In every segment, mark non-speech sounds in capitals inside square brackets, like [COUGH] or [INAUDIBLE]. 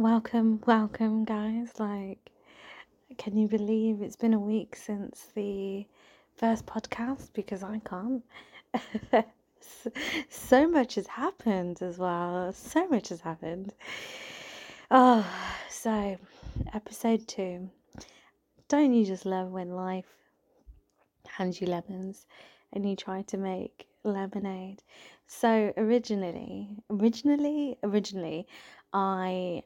welcome, welcome, guys. Like, can you believe it's been a week since the first podcast? Because I can't. [LAUGHS] so much has happened as well. So much has happened. Oh, so episode two. Don't you just love when life hands you lemons and you try to make lemonade? So originally, originally, originally, I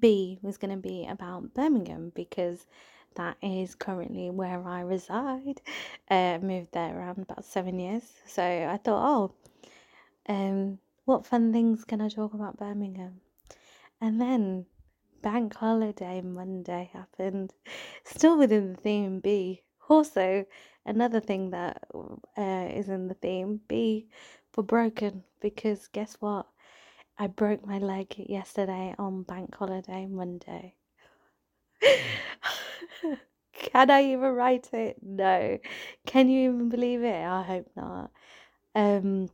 B was going to be about Birmingham because that is currently where I reside. Uh, moved there around about seven years. So I thought, oh, um, what fun things can I talk about Birmingham? And then bank holiday Monday happened, still within the theme B. Also, another thing that uh, is in the theme B for broken because guess what? I broke my leg yesterday on bank holiday Monday. [LAUGHS] Can I even write it? No. Can you even believe it? I hope not. Um,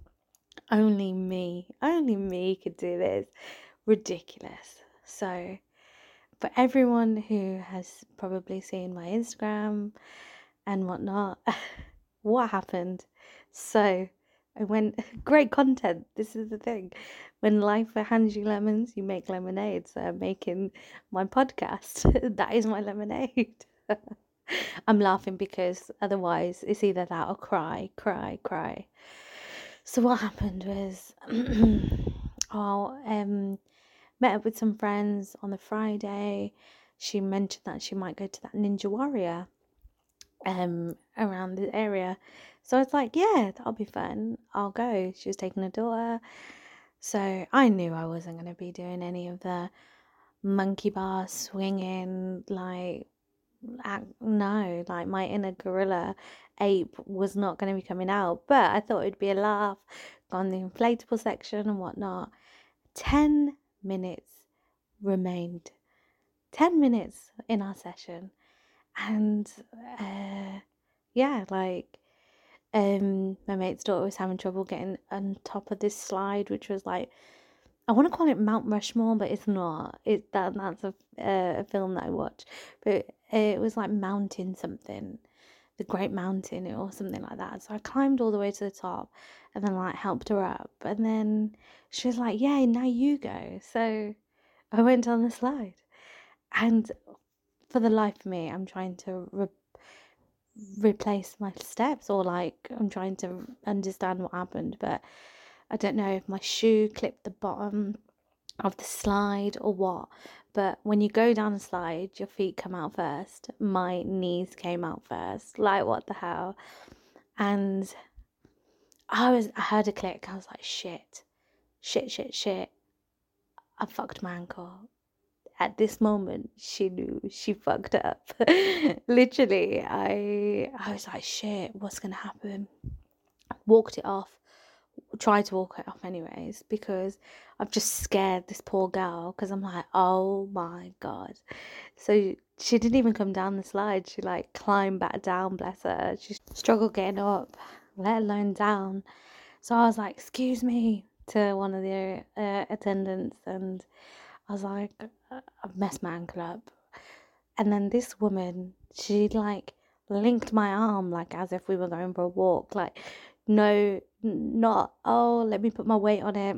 only me, only me could do this. Ridiculous. So, for everyone who has probably seen my Instagram and whatnot, [LAUGHS] what happened? So, I went, [LAUGHS] great content. This is the thing. When life hands you lemons, you make lemonade. So I'm making my podcast. [LAUGHS] that is my lemonade. [LAUGHS] I'm laughing because otherwise it's either that or cry, cry, cry. So what happened was, [CLEARS THROAT] I um, met up with some friends on the Friday. She mentioned that she might go to that Ninja Warrior um around the area. So I was like, yeah, that'll be fun. I'll go. She was taking her daughter. So I knew I wasn't going to be doing any of the monkey bar swinging, like, act, no, like my inner gorilla ape was not going to be coming out. But I thought it'd be a laugh, on the inflatable section and whatnot. 10 minutes remained. 10 minutes in our session. And uh, yeah, like um my mate's daughter was having trouble getting on top of this slide which was like I want to call it Mount Rushmore but it's not. It that that's a, uh, a film that I watched but it was like mountain something the Great Mountain or something like that. So I climbed all the way to the top and then like helped her up. And then she was like yeah now you go. So I went on the slide. And for the life of me I'm trying to re- replace my steps or like I'm trying to understand what happened, but I don't know if my shoe clipped the bottom of the slide or what. But when you go down a slide, your feet come out first. My knees came out first. Like what the hell? And I was I heard a click. I was like, shit, shit, shit, shit. I fucked my ankle at this moment she knew she fucked up. [LAUGHS] Literally i i was like shit what's gonna happen? Walked it off tried to walk it off anyways because i've just scared this poor girl because i'm like oh my god. So she didn't even come down the slide she like climbed back down bless her she struggled getting up let alone down. So i was like excuse me to one of the uh, attendants and I was like, I've messed my ankle up. And then this woman, she like linked my arm like as if we were going for a walk. Like, no, not, oh, let me put my weight on it.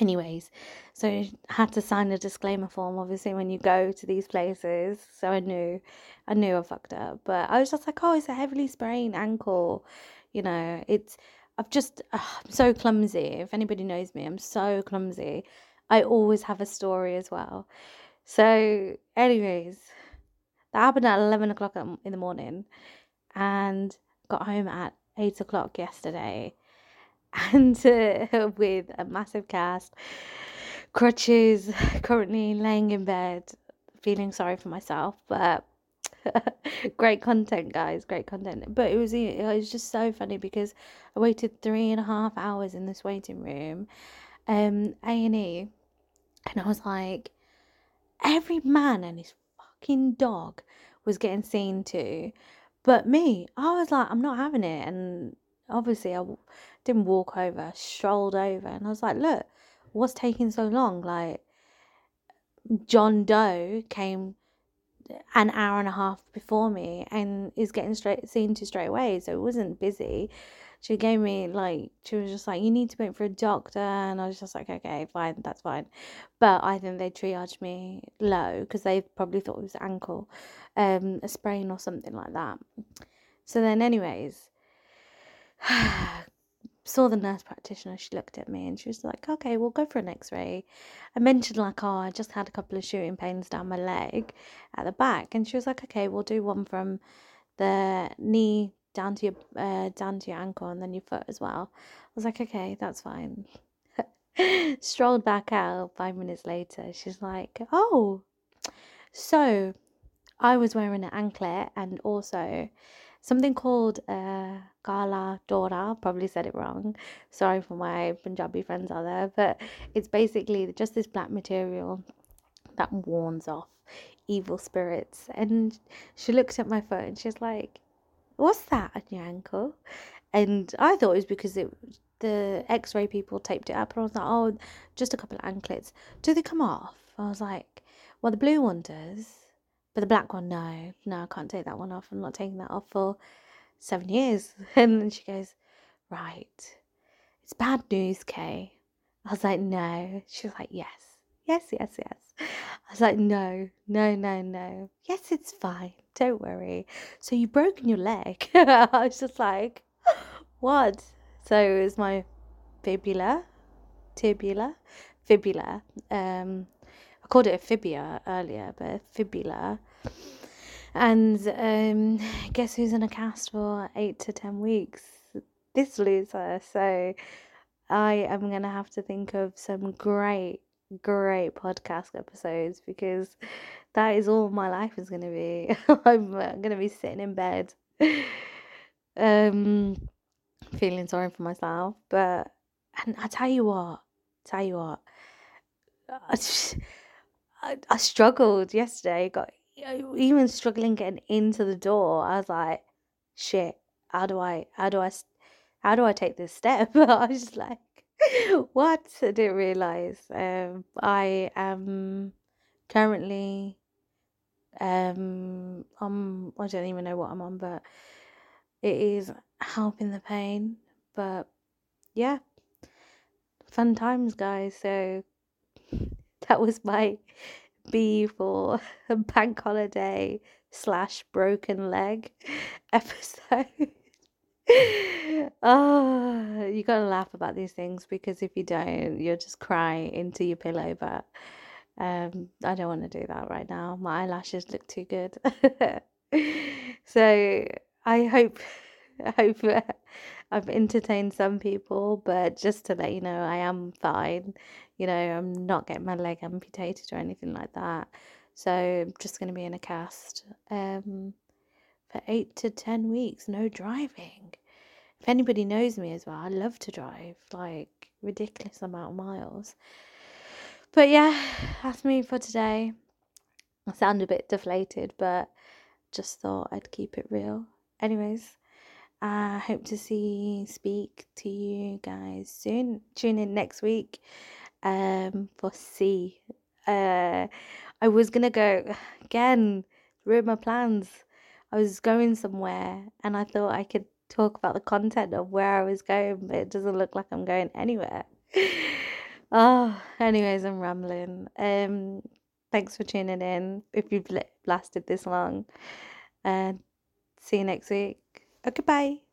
Anyways, so I had to sign a disclaimer form obviously when you go to these places. So I knew, I knew I fucked up. But I was just like, oh, it's a heavily sprained ankle. You know, it's, I've just, I'm so clumsy. If anybody knows me, I'm so clumsy. I always have a story as well. So, anyways, that happened at 11 o'clock in the morning and got home at 8 o'clock yesterday [LAUGHS] and uh, with a massive cast, crutches, [LAUGHS] currently laying in bed, feeling sorry for myself, but [LAUGHS] great content, guys. Great content. But it was it was just so funny because I waited three and a half hours in this waiting room, um, A and I was like, every man and his fucking dog was getting seen to. But me, I was like, I'm not having it. And obviously, I didn't walk over, strolled over, and I was like, look, what's taking so long? Like, John Doe came an hour and a half before me and is getting straight seen to straight away. So it wasn't busy. She gave me like she was just like, You need to wait for a doctor and I was just like, Okay, fine, that's fine. But I think they triaged me low because they probably thought it was ankle, um, a sprain or something like that. So then anyways [SIGHS] saw the nurse practitioner, she looked at me and she was like, okay, we'll go for an x ray. I mentioned, like, oh, I just had a couple of shooting pains down my leg at the back. And she was like, okay, we'll do one from the knee down to your uh, down to your ankle and then your foot as well. I was like, okay, that's fine. [LAUGHS] Strolled back out five minutes later. She's like, oh, so I was wearing an anklet and also something called uh, Kala Dora. Probably said it wrong. Sorry for my Punjabi friends out there, but it's basically just this black material that warns off evil spirits. And she looked at my foot and she's like, "What's that on your ankle?" And I thought it was because it the X-ray people taped it up, and I was like, "Oh, just a couple of anklets. Do they come off?" I was like, "Well, the blue one does." But the black one, no, no, I can't take that one off. I'm not taking that off for seven years. [LAUGHS] And then she goes, Right, it's bad news, Kay. I was like, No. She was like, Yes, yes, yes, yes. I was like, No, no, no, no. Yes, it's fine. Don't worry. So you've broken your leg. [LAUGHS] I was just like, [GASPS] What? So it was my fibula, tibula, fibula. Um, I called it a fibia earlier, but fibula and um, guess who's in a cast for eight to ten weeks? This loser. So I am going to have to think of some great, great podcast episodes because that is all my life is going to be. [LAUGHS] I'm going to be sitting in bed, um, feeling sorry for myself. But, and I tell you what, tell you what, I, [LAUGHS] I struggled yesterday, got even struggling getting into the door, I was like, shit, how do I, how do I, how do I take this step? [LAUGHS] I was just like, [LAUGHS] what? I didn't realize. Um, I am currently, um, I'm, I don't even know what I'm on, but it is helping the pain. But yeah, fun times, guys. So [LAUGHS] that was my B for a bank holiday slash broken leg [LAUGHS] episode. oh, you gotta laugh about these things because if you don't, you'll just cry into your pillow. But um, I don't want to do that right now. My eyelashes look too good. [LAUGHS] so I hope, [LAUGHS] I hope I've entertained some people, but just to let you know, I am fine. You know, I'm not getting my leg amputated or anything like that. So I'm just going to be in a cast um, for eight to ten weeks, no driving. If anybody knows me as well, I love to drive, like ridiculous amount of miles. But yeah, that's me for today. I sound a bit deflated, but just thought I'd keep it real. Anyways, I hope to see, speak to you guys soon. Tune in next week um, for C. Uh, I was gonna go again, ruin my plans. I was going somewhere and I thought I could talk about the content of where I was going, but it doesn't look like I'm going anywhere. [LAUGHS] oh, anyways, I'm rambling. Um, thanks for tuning in. If you've lasted this long, and uh, see you next week. Okay, bye.